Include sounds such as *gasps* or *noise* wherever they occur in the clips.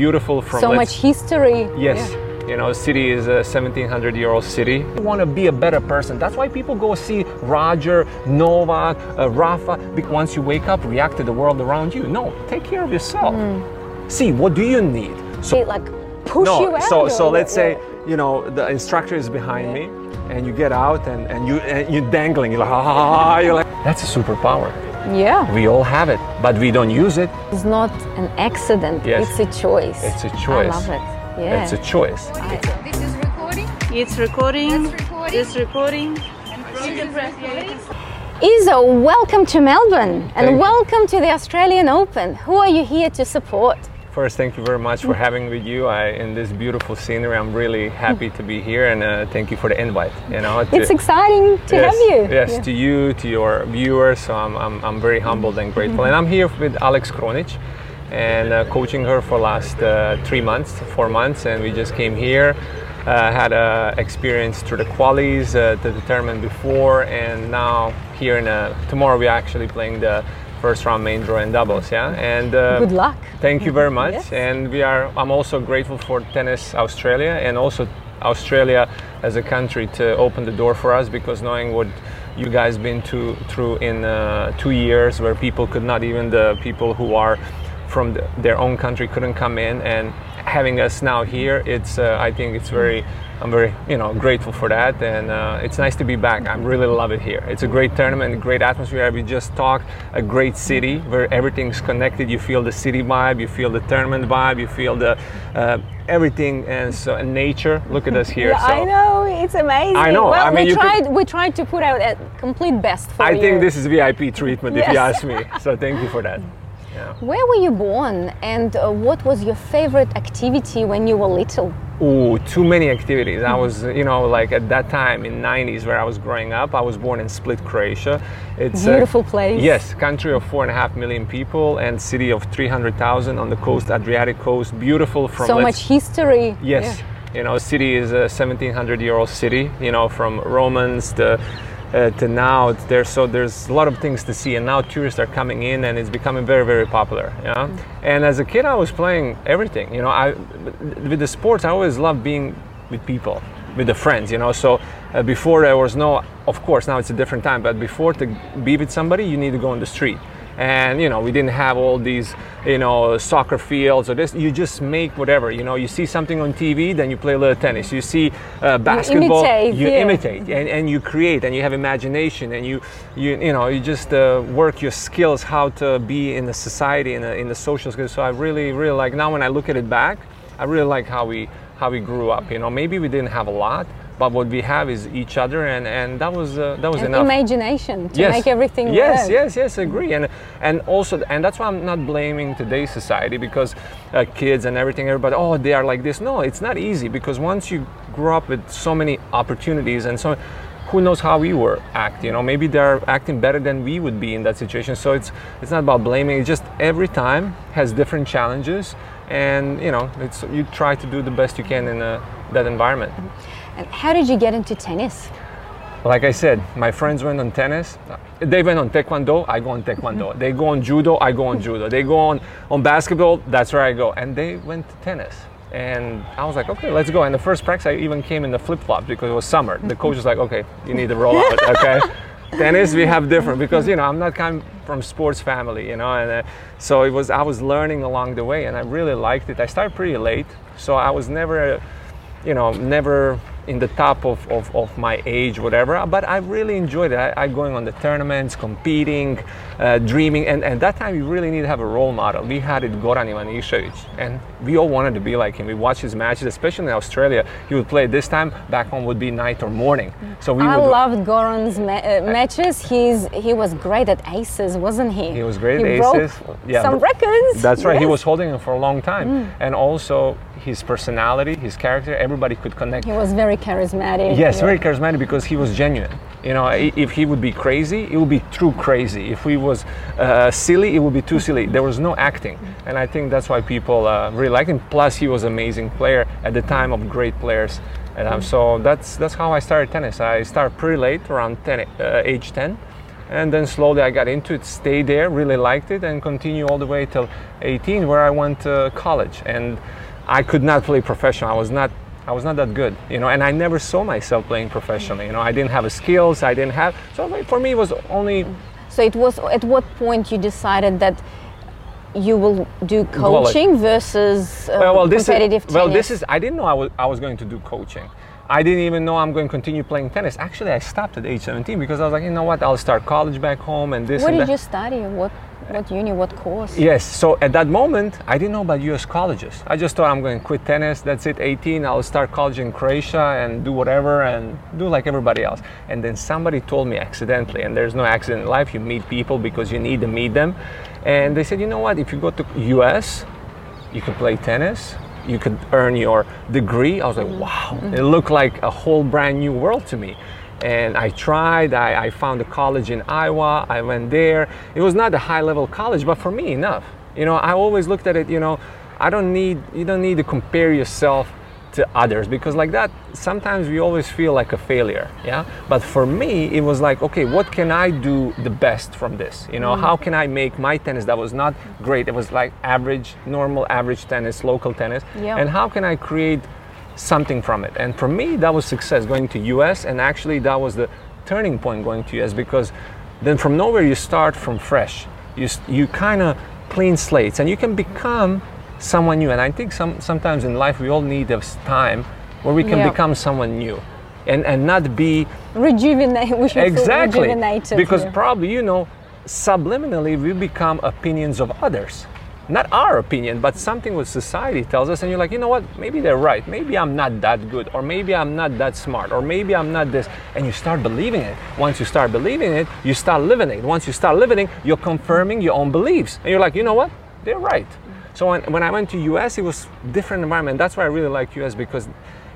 Beautiful from so much history. Yes. Yeah. You know, city is a 1700 year old city. You want to be a better person. That's why people go see Roger, Novak, uh, Rafa. Once you wake up, react to the world around you. No, take care of yourself. See, what do you need? So, They like push no, you out. so so let's say yeah. you know the instructor is behind me, and you get out and, and you and you're dangling. You're like, *laughs* ah, you're like, that's a superpower. Yeah. We all have it, but we don't use it. It's not an accident. Yes. It's a choice. It's a choice. I love it. Yeah. It's a choice. This is recording. It's recording. That's recording. It's recording. You can press play. Welcome to Melbourne and Thank you. welcome to the Australian Open. Who are you here to support? First, thank you very much for having me with you I, in this beautiful scenery. I'm really happy to be here, and uh, thank you for the invite. You know, to- It's exciting to yes, have you. Yes, Yeah. to you, to your viewers. So I'm, I'm, I'm very humbled and grateful. And I'm here with Alex Krunić and uh, coaching her for last uh, three months, four months, and we just came here. Uh, had uh, experience through the qualies uh, to determine before, and now here in uh, tomorrow we're actually playing the first round main draw and doubles. Yeah, and uh, Good luck. Thank you very much. *laughs* Yes. And we are. I'm also grateful for Tennis Australia and also Australia as a country to open the door for us because knowing what you guys been to, through in uh, two years, where people could not even the people who are from the, their own country couldn't come in, and having us now here, it's. Uh, I think it's very. I'm very, you know, grateful for that, and uh, it's nice to be back. I really love it here. It's a great tournament, a great atmosphere. We just talked a great city where everything's connected. You feel the city vibe, you feel the tournament vibe, you feel the uh, everything, and so and nature. Look at us *laughs* here. Yeah, so I know it's amazing. I know, Well, I mean, we you could- tried. We tried to put out a complete best for I you. think this is VIP treatment, if you ask me. So thank you for that. *laughs* Yeah. Where were you born, and uh, what was your favorite activity when you were little? Ooh, too many activities. I was, you know, like at that time in 90s where I was growing up, I was born in Split, Croatia. It's a- Beautiful place. Yes, country of four and a half million people and city of 300,000 on the coast, Adriatic coast. Beautiful from so much history. Yes, you know, city is a 1700 year old city. You know, from Romans to uh, to now, there's so there's a lot of things to see, and now tourists are coming in, and it's becoming very very popular. Yeah, and as a kid, I was playing everything. You know, I with the sports, I always loved being with people, with the friends. You know, so uh, before there was no, of course, now it's a different time, but before to be with somebody, you need to go on the street and you know we didn't have all these you know soccer fields or this. You just make whatever you know. You see something on tv then you play a little tennis. You see uh, basketball imitate, you yeah. imitate and, and you create and you have imagination and you you you know you just uh, work your skills how to be in the society in the, in the social skills. So i really really like now when i look at it back i really like how we how we grew up you know. Maybe we didn't have a lot but what we have is each other and and that was uh, that was And enough. imagination to make everything yes work. yes yes yes agree. And and also and that's why i'm not blaming today's society because uh, kids and everything everybody oh they are like this. No it's not easy because once you grow up with so many opportunities and so who knows how we were acting you know? Maybe they're acting better than we would be in that situation. So it's it's not about blaming. It's just every time has different challenges and you know it's you try to do the best you can in uh, that environment how did you get into tennis? like I said, my friends went on tennis. They went on taekwondo. I go on taekwondo. *laughs* They go on judo. I go on judo. They go on on basketball. That's where I go. And they went to tennis. And I was like, okay, let's go. And the first practice, I even came in the flip flops because it was summer. The coach was like, okay, you need to roll out. *laughs* Okay. tennis we have different because you know I'm not kind from sports family, you know, and uh, so it was I was learning along the way, and I really liked it. I started pretty late, so I was never, you know, never in the top of, of, of my age, whatever. But I really enjoyed it. I, I going on the tournaments, competing, uh, dreaming, and at that time you really need to have a role model. We had it Goran Ivanišević, and we all wanted to be like him. We watched his matches, especially in Australia. He would play this time. Back home would be night or morning. So we I would. loved Goran's ma- uh, matches. He's he was great at aces, wasn't he? He was great he at broke aces. Yeah, some records. That's right. He Yes. Mm. was holding it for a long time, and also his personality, his character. Everybody could connect. He was very charismatic. Yes, yeah. very charismatic because he was genuine. You know, if he would be crazy, it would be true crazy. If he was uh, silly, it would be too silly. There was no acting, and I think that's why people uh, really liked him. Plus, he was an amazing player at the time of great players, and um, so that's that's how I started tennis. I started pretty late, around 10, uh, age 10, And then slowly I got into it, stayed there, really liked it, and continue all the way till 18, where I went to college. And I could not play professional. I was not I was not that good, you know, and I never saw myself playing professionally. You know, I didn't have the skills. I didn't have. So like, for me, it was only So it was at what point you decided that you will do Well, coaching versus uh, well, well, this competitive is, well, this is. I didn't know I was, I was going to do coaching. I didn't even know I'm going to continue playing tennis. Actually, I stopped at age 17 because I was like, you know what? I'll start college back home and this What and did that. you study? What what uni? What course? Yes. So at that moment, I didn't know about U.S. colleges. I just thought I'm going to quit tennis. That's it. 18. I'll start college in Croatia and do whatever and do like everybody else. And then somebody told me accidentally, and there's no accident in life. You meet people because you need to meet them. And they said, you know what? If you go to U.S., you can play tennis. You could earn your degree. I was like, wow. Mm-hmm. It looked like a whole brand new world to me. And I tried. I, I found a college in Iowa. I went there. It was not a high level college, but for me, enough. You know, I always looked at it, you know, I don't need, you don't need to compare yourself to others because like that sometimes we always feel like a failure yeah but for me it was like okay what can i do the best from this you know how can i make my tennis that was not great it was like average normal average tennis local tennis Yeah. and how can i create something from it and for me that was success going to U.S. and actually that was the turning point going to U.S. because then from nowhere you start from fresh you, you kind of clean slates and you can become someone new and i think some, sometimes in life we all need this time where we can Yeah. become someone new and, and not be Rejuvenate. *laughs* We should exactly rejuvenated. because yeah. probably you know subliminally we become opinions of others not our opinion but something what society tells us and you're like you know what maybe they're right maybe i'm not that good or maybe i'm not that smart or maybe i'm not this and you start believing it once you start believing it you start living it once you start living it you're confirming your own beliefs and you're like you know what they're right so when, when i went to U.S. it was different environment that's why i really like U.S. because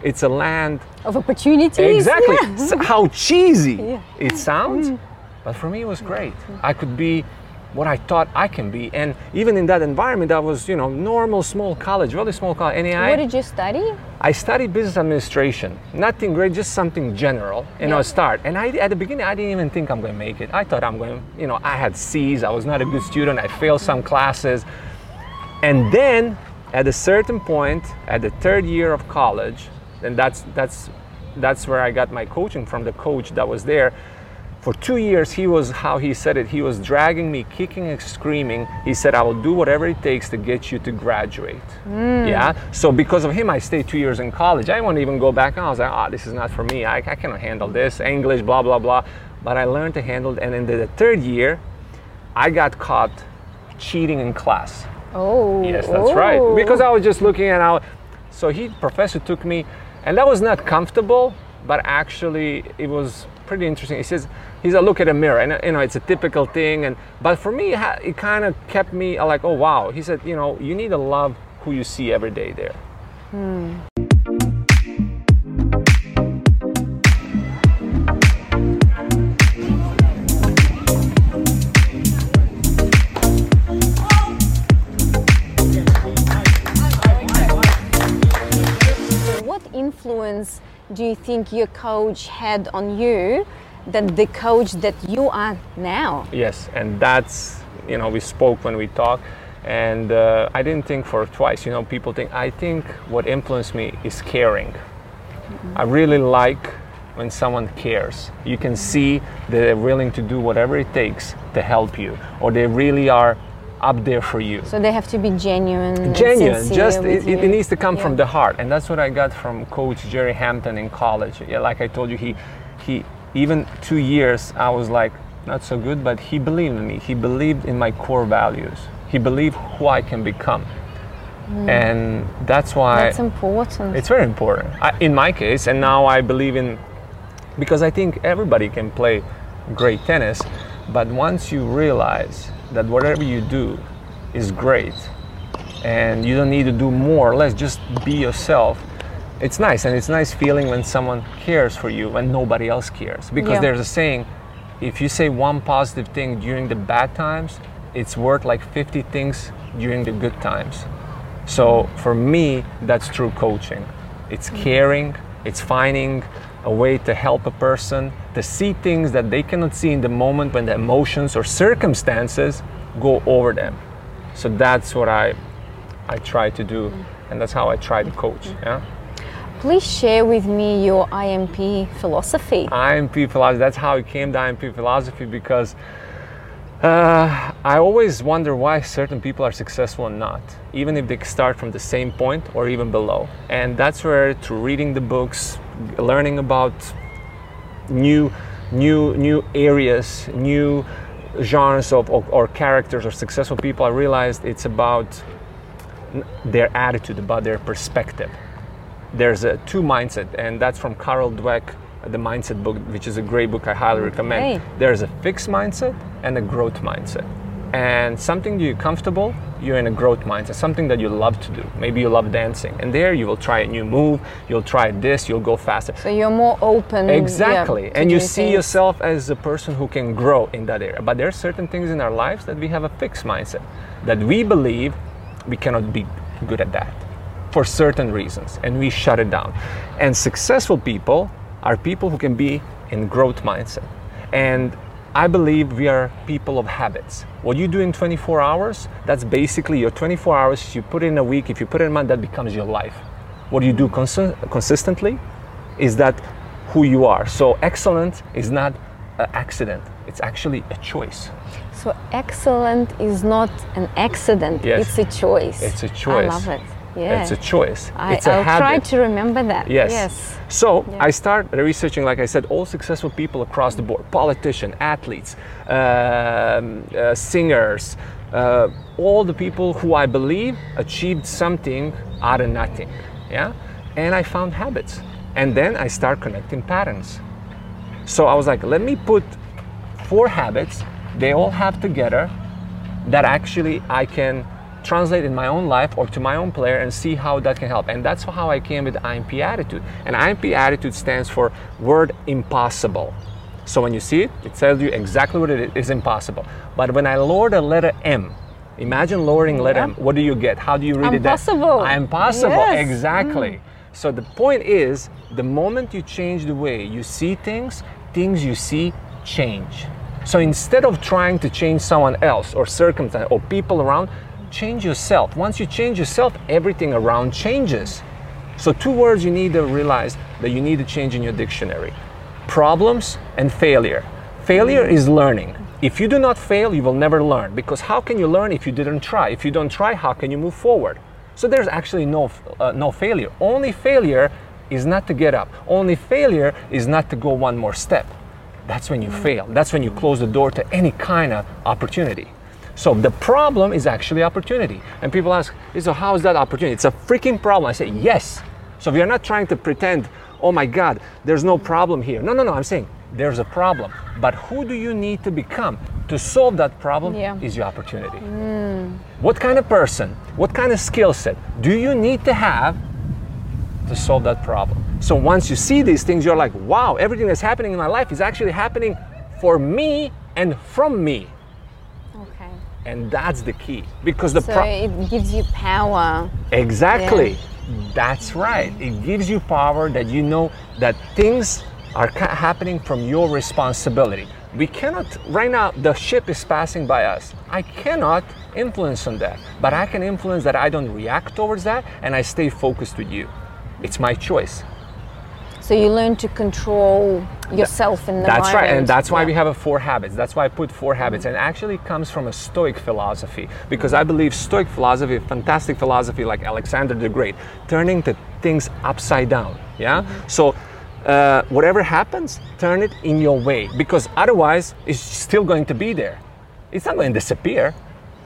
it's a land of opportunities. Exactly. yeah. How cheesy *laughs* Yeah. it sounds, mm. but for me it was great. I could be what I thought I can be, and even in that environment, I was you know normal small college, really small college. And I, What did you study? I studied business administration. Nothing great, just something general, you know, Yeah. start. And I, at the beginning, I didn't even think I'm going to make it. I thought I'm going, you know, I had C's. I was not a good student. I failed some classes. And then, at a certain point, at the third year of college, and that's that's that's where I got my coaching from the coach that was there. For two years, he was how he said it. He was dragging me, kicking and screaming. He said, "I will do whatever it takes to get you to graduate." Yeah. So because of him, I stayed two years in college. I won't even go back. I was like, "Ah, this is not for me. I, I cannot handle this English, blah blah blah." But I learned to handle it. And in the third year, I got caught cheating in class. Oh. Yes, that's right. oh. Because I was just looking at how. So he, professor, took me, and that was not comfortable, but actually it was pretty interesting. He says, he said, look at a mirror, and you know it's a typical thing, and but for me, it, kind of kept me uh, like, oh wow. He said, you know, you need to love who you see every day there. What influence do you think your coach had on you than the coach that you are now? Yes, and that's you know we spoke when we talked, and uh, I didn't think for twice. You know, people think I think what influenced me is caring. I really like when someone cares. You can see that they're willing to do whatever it takes to help you, or they really are up there for you. So they have to be genuine. Genuine, just it, it needs to come Yeah. from the heart, and that's what I got from Coach Jerry Hampton in college. Yeah, like I told you, he he even two years I was like not so good, but he believed in me. He believed in my core values. He believed who I can become, mm. and that's why That's important. it's very important. I, in my case, and now I believe in because I think everybody can play great tennis, but once you realize that whatever you do is great and you don't need to do more or less, just be yourself. It's nice, and it's nice feeling when someone cares for you when nobody else cares. Because Yeah. there's a saying if you say one positive thing during the bad times, it's worth like 50 things during the good times. So for me, that's true coaching. It's mm-hmm. caring, it's finding a way to help a person to see things that they cannot see in the moment when the emotions or circumstances go over them. So that's what I I try to do, mm. and that's how I try to coach. Mm-hmm. Yeah. Please share with me your IMP philosophy. IMP philosophy. That's how it came to IMP philosophy because uh, I always wonder why certain people are successful and not, even if they start from the same point or even below. And that's where, through reading the books, learning about new, new, new areas, new genres of or, or characters or successful people, I realized it's about their attitude, about their perspective. There's a two mindset, and that's from Carol Dweck, the mindset book, which is a great book I highly recommend. Okay. There's a fixed mindset and a growth mindset. And something you're comfortable, you're in a growth mindset, something that you love to do. Maybe you love dancing, and there you will try a new move, you'll try this, you'll go faster. So you're more open. Exactly. to and you see things. yourself as a person who can grow in that area. But there are certain things in our lives that we have a fixed mindset, that we believe we cannot be good at that for certain reasons, and we shut it down. And successful people are people who can be in growth mindset. And I believe we are people of habits. What you do in 24 hours, that's basically your 24 hours. You put in a week, if you put in a month, that becomes your life. What you do consi- consistently is that who you are. So excellence is not an accident, it's actually a choice. So excellent is not an accident. Yes. It's a choice. It's a choice. I love it. Yeah. It's a choice. I, it's a I'll habit. try to remember that. Yes. Yes. So I start researching, like I said, all successful people across the board politicians, athletes, um, uh, singers, uh, all the people who I believe achieved something out of nothing. Yeah. And I found habits. And then I start connecting patterns. So I was like, let me put four habits, they all have together that actually I can translate in my own life or to my own player and see how that can help. And that's how I came with IMP attitude. And IMP attitude stands for word impossible. So when you see it, it tells you exactly what it is impossible. But when I lower the letter M, imagine lowering letter Yeah. M, what do you get? How do you read Impossible. it? Impossible. Yes. Exactly. Mm. So the point is, the moment you change the way you see things, things you see change. So instead of trying to change someone else or circumstance or people around, change yourself. Once you change yourself, everything around changes. So two words you need to realize that you need to change in your dictionary. Problems and failure. Failure is learning. If you do not fail, you will never learn because how can you learn if you didn't try? If you don't try, how can you move forward? So there's actually no uh, no failure. Only failure is not to get up. Only failure is not to go one more step. That's when you fail. That's when you close the door to any kind of opportunity. So the problem is actually opportunity. And people ask, so how is that opportunity? It's a freaking problem. I say, yes. So we are not trying to pretend, oh my God, there's no problem here. No, no, no. I'm saying there's a problem. But who do you need to become to solve that problem Yeah. is your opportunity. What kind of person, what kind of skill set do you need to have to solve that problem? So once you see these things, you're like, wow, everything that's happening in my life is actually happening for me and from me. And that's the key. Because the So pro- it gives you power. Exactly. That's right. It gives you power that you know that things are ca- happening from your responsibility. We cannot, right now, the ship is passing by us. I cannot influence on that, but I can influence that I don't react towards that and I stay focused with you. It's my choice. So you learn to control yourself in the That's right, and that's why Yeah. we have a four habits. That's why I put four habits, and actually comes from a Stoic philosophy because I mm-hmm. believe Stoic philosophy, fantastic philosophy like Alexander the Great, turning the things upside down. Yeah, mm-hmm. so. Uh, whatever happens, turn it in your way because otherwise it's still going to be there. It's not going to disappear.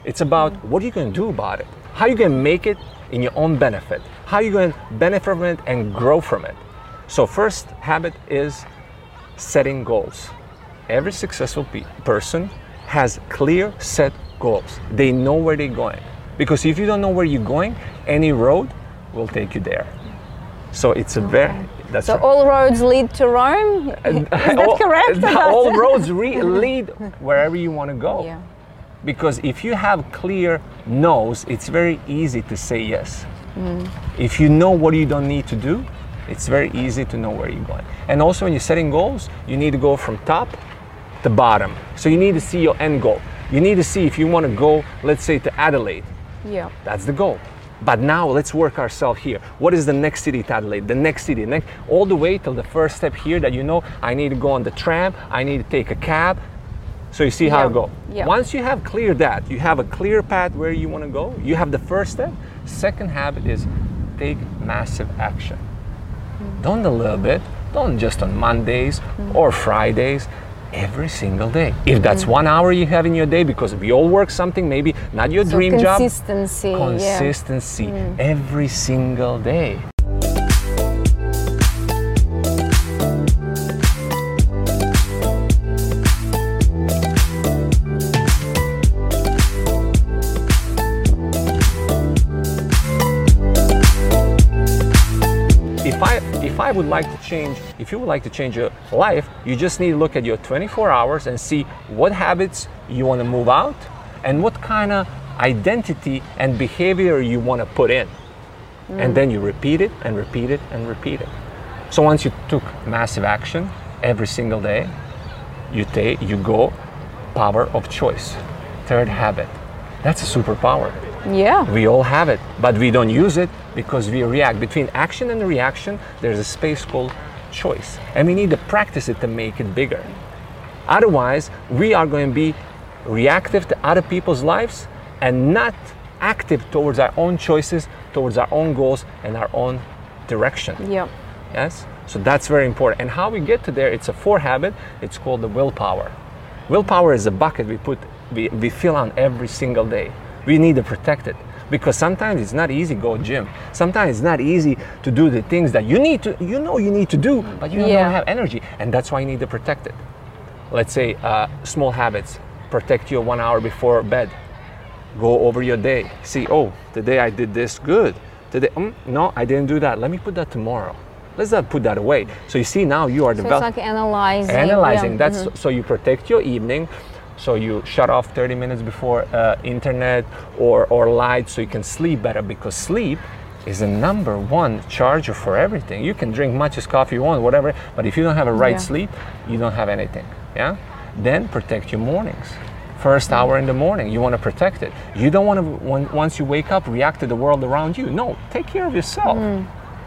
It's about mm-hmm. what are you going to do about it? How are you going to make it in your own benefit? How are you going to benefit from it and grow from it? So, first habit is setting goals. Every successful pe- person has clear set goals. They know where they're going. Because if you don't know where you're going, any road will take you there. So it's a very that's So right. all roads lead to Rome. Is that all, correct? *laughs* all roads re- lead wherever you want to go. Yeah. Because if you have clear no's, it's very easy to say yes. Mm. If you know what you don't need to do, it's very easy to know where you're going. And also, when you're setting goals, you need to go from top to bottom. So you need to see your end goal. You need to see if you want to go, let's say, to Adelaide. Yeah. That's the goal. But now let's work ourselves here. What is the next city to Adelaide? The next city, next, all the way till the first step here that you know I need to go on the tram, I need to take a cab. So you see how Yeah, it go. yeah. Once you have clear that, you have a clear path where you want to go. You have the first step. Second habit is take massive action. Don't a little bit. Don't just on Mondays mm. or Fridays. Every single day. If that's mm. one hour you have in your day, because we all work something, maybe not your So dream job, consistency. Yeah. consistency mm. every single day. Would like to change, if you would like to change your life, you just need to look at your 24 hours and see what habits you want to move out and what kind of identity and behavior you want to put in. And then you repeat it and repeat it and repeat it. So once you took massive action every single day, you take you go power of choice. Third habit. That's a superpower. Yeah. We all have it, but we don't use it because we react. Between action and reaction, there's a space called choice. And we need to practice it to make it bigger. Otherwise, we are going to be reactive to other people's lives and not active towards our own choices, towards our own goals, and our own direction. Yeah. Yes? So that's very important. And how we get to there, it's a four habit. It's called the willpower. Willpower is a bucket we put, we, we fill on every single day. We need to protect it because sometimes it's not easy to go gym. Sometimes it's not easy to do the things that you need to, you know, you need to do, but you Yeah. don't have energy, and that's why you need to protect it. Let's say uh, small habits protect you one hour before bed. Go over your day. See, oh, today I did this good. Today, mm, no, I didn't do that. Let me put that tomorrow. Let's not put that away. So you see now you are So it's developing like analyzing. analyzing yeah. that's so you protect your evening so you shut off 30 minutes before uh, internet or, or light so you can sleep better because sleep is the number one charger for everything. You can drink much as coffee you want whatever but if you don't have a right Yeah. sleep you don't have anything yeah? Then protect your mornings. First hour in the morning you want to protect it. You don't want to when, once you wake up react to the world around you. No take care of yourself.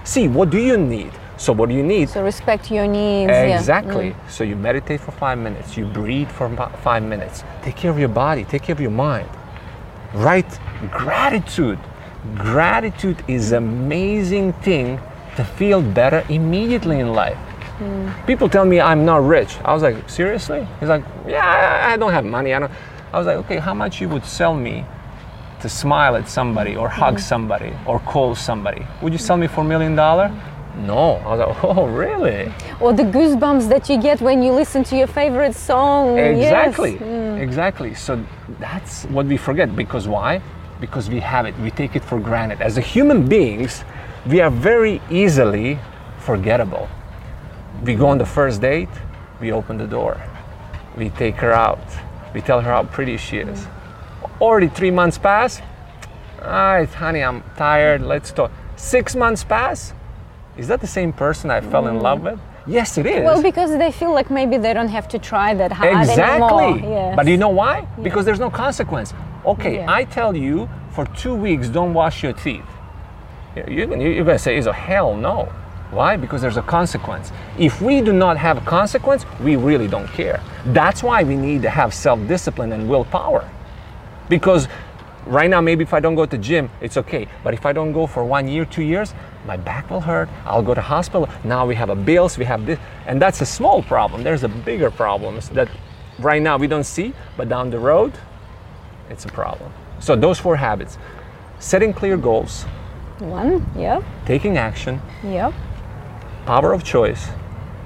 See what do you need so what do you need So respect your needs. yeah. Exactly. Mm. So you meditate for five minutes, you breathe for five minutes. Take care of your body, take care of your mind. Write gratitude. Gratitude is amazing thing to feel better immediately in life. Mm. People tell me I'm not rich. I was like, seriously? He's like, yeah, I, I don't have money. I don't. I was like, okay, how much you would sell me to smile at somebody or hug mm. somebody or call somebody? Would you sell me for a million dollar? No. I was like, *laughs* oh, really? Or the goosebumps that you get when you listen to your favorite song. Exactly. Yes. Exactly. So that's what we forget. Because why? Because we have it. We take it for granted. As a human beings, we are very easily forgettable. We go on the first date, we open the door, we take her out, we tell her how pretty she is. Mm. Already three months pass. All right, honey, I'm tired. Let's talk. Six months pass. Is that the same person I fell in love mm. with? Yes, it is. Well, because they feel like maybe they don't have to try that hard Exactly. anymore. Yes. But do you know why? Because there's no consequence. Okay, Yeah. I tell you for two weeks don't wash your teeth. You- You're gonna, say, is a hell no. Why? Because there's a consequence. If we do not have a consequence, we really don't care. That's why we need to have self discipline and willpower. Because right now, maybe if I don't go to gym, it's okay. But if I don't go for one year, two years, my back will hurt. I'll go to hospital. Now we have a bills, we have this, and that's a small problem. There's a bigger problems that right now we don't see, but down the road, it's a problem. So those four habits: setting clear goals, One, yep, taking action, yep. power of choice,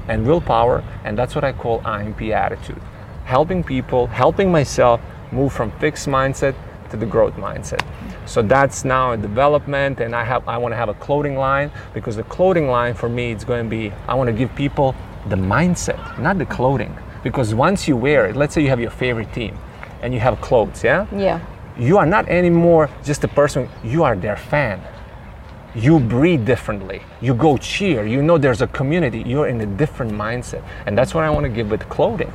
and willpower, and that's what I call IMP attitude. Helping people, helping myself move from fixed mindset to the growth mindset. So that's now a development, and I have I want to have a clothing line because the clothing line for me it's going to be I want to give people the mindset, not the clothing. Because once you wear it, let's say you have your favorite team, and you have clothes, yeah, Yeah. you are not anymore just a person. You are their fan you breathe differently. You go cheer. You know there's a community. You're in a different mindset. And that's what I want to give with clothing.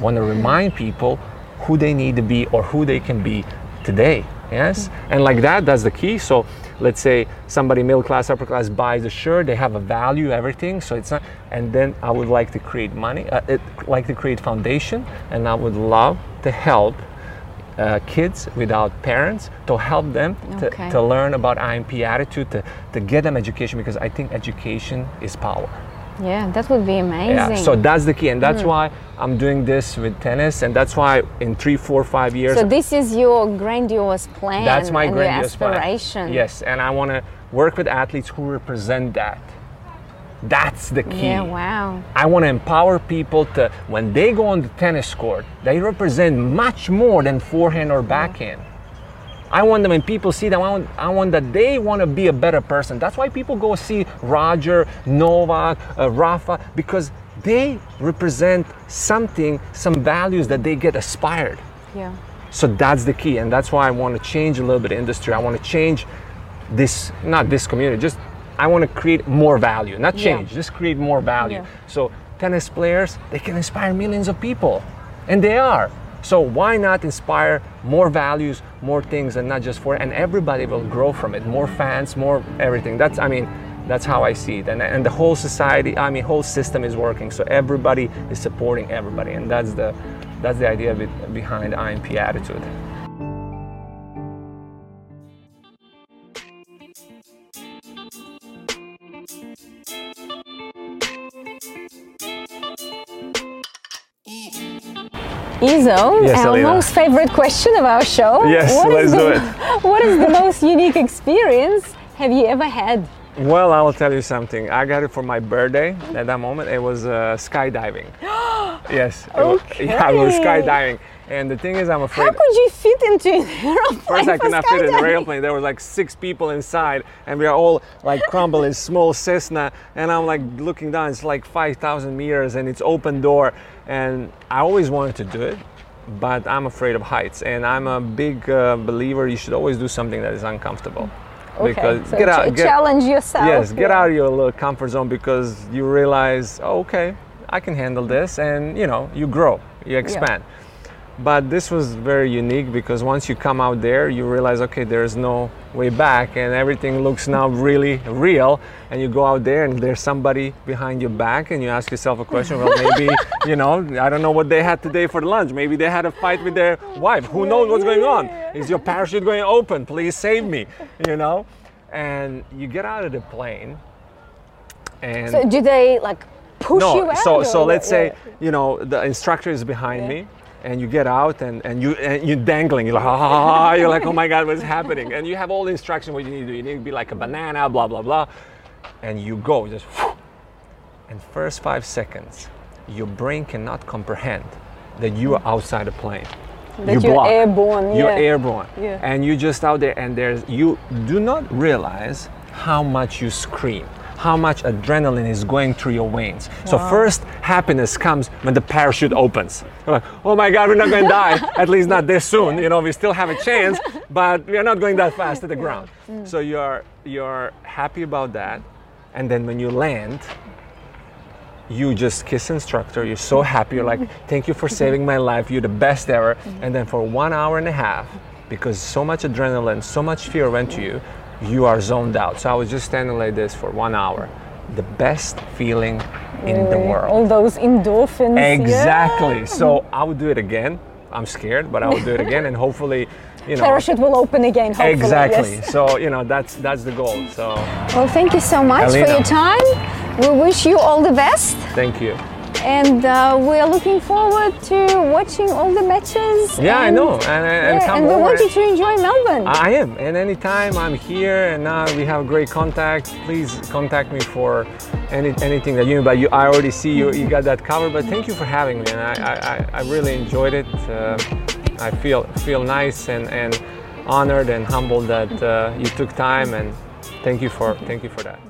want to remind people who they need to be or who they can be today. Yes? And like that, that's the key. So let's say somebody middle class, upper class buys a shirt, they have a value, everything. So it's not, and then I would like to create money, uh, it, like to create foundation, and I would love to help uh, kids without parents to help them Okay. to, to learn about IMP attitude, to, to get them education because I think education is power. Yeah, that would be amazing. Yeah, so that's the key, and that's mm. why I'm doing this with tennis, and that's why in three, four, five years, So this is your grandiose plan. that's my and grandiose your plan. aspiration. Yes, and I want to work with athletes who represent that. That's the key. Yeah. Wow. I want to empower people to, when they go on the tennis court, they represent much more than forehand or backhand. I want them, when people see them, I want, I want that they want to be a better person. That's why people go see Roger, Novak, uh, Rafa, because they represent something, some values that they get aspired. Yeah. So that's the key, and that's why I want to change a little bit of industry. I want to change this, not this community, just I want to create more value, not Yeah. change, just create more value. Yeah. So tennis players, they can inspire millions of people, and they are. So why not inspire more values, more things, and not just for, and everybody will grow from it. More fans, more everything. That's, I mean, that's how I see it, and and the whole society, I mean, whole system is working. So everybody is supporting everybody, and that's the, that's the idea behind IMP attitude. Izo, Yes, our Alina. most favorite question of our show. Yes, What is let's do the, it. *laughs* What is the most unique experience have you ever had? Well, I will tell you something. I got it for my birthday. At that moment, it was uh, skydiving. *gasps* yes. it was- yeah, it was skydiving. And the thing is, I'm afraid. How could you fit into an *laughs* aeroplane? First, I could not fit in the airplane. There was like six people inside, and we are all like crumbled in small Cessna. And I'm like looking down. It's like 5,000 meters, and it's open door. And I always wanted to do it, but I'm afraid of heights. And I'm a big uh, believer. You should always do something that is uncomfortable. Okay, so get out, get, challenge yourself. Yes, get yeah. out of your little comfort zone because you realize, oh, okay, I can handle this, and you know, you grow, you expand. But this was very unique because once you come out there, you realize, okay, there's no way back, and everything looks now really real. And you go out there, and there's somebody behind your back, and you ask yourself a question. Well, maybe, *laughs* you know, I don't know what they had today for lunch. Maybe they had a fight with their wife. Who knows what's going on? Is your parachute going open? Please save me, you know? And you get out of the plane, and So do they like push you no out? so so let's say you know the instructor is behind Yeah. me and you get out and, and you and you're dangling you're like ah, you're like oh my god what's happening and you have all the instruction what you need to do you need to be like a banana blah blah blah and you go just and first five seconds your brain cannot comprehend that you are outside the plane That You you're block. airborne, You're yeah. airborne. Yeah. And you're just out there and there's you do not realize how much you scream, how much adrenaline is going through your veins. So first happiness comes when the parachute opens. You're like, oh my God, we're not going to die. *laughs* At least not this soon. You know, we still have a *laughs* chance, but we are not going that fast to the ground. Mm. So you're you're happy about that, and then when you land, you just kiss instructor you're so happy you're like *laughs* thank you for saving my life you're the best ever mm-hmm. and then for one hour and a half because so much adrenaline so much fear went to you you are zoned out so i was just standing like this for one hour the best feeling in the world All those endorphins. yeah. exactly so i would do it again i'm scared but i will do it again and hopefully you know Parachute will open again. Hopefully, exactly yes. so you know that's that's the goal so Well, thank you so much for your time. We wish you all the best, thank you and uh, we are looking forward to watching all the matches. yeah i know and, and, and yeah, come and we want you to enjoy Melbourne. I am, and anytime I'm here and now we have great contact, please contact me for any anything that you. But you, I already see you, you got that covered. But thank you for having me, and I, I, I- I really enjoyed it. Uh, I feel feel nice and, and honored and humbled that uh, you took time, and thank you for thank you for that.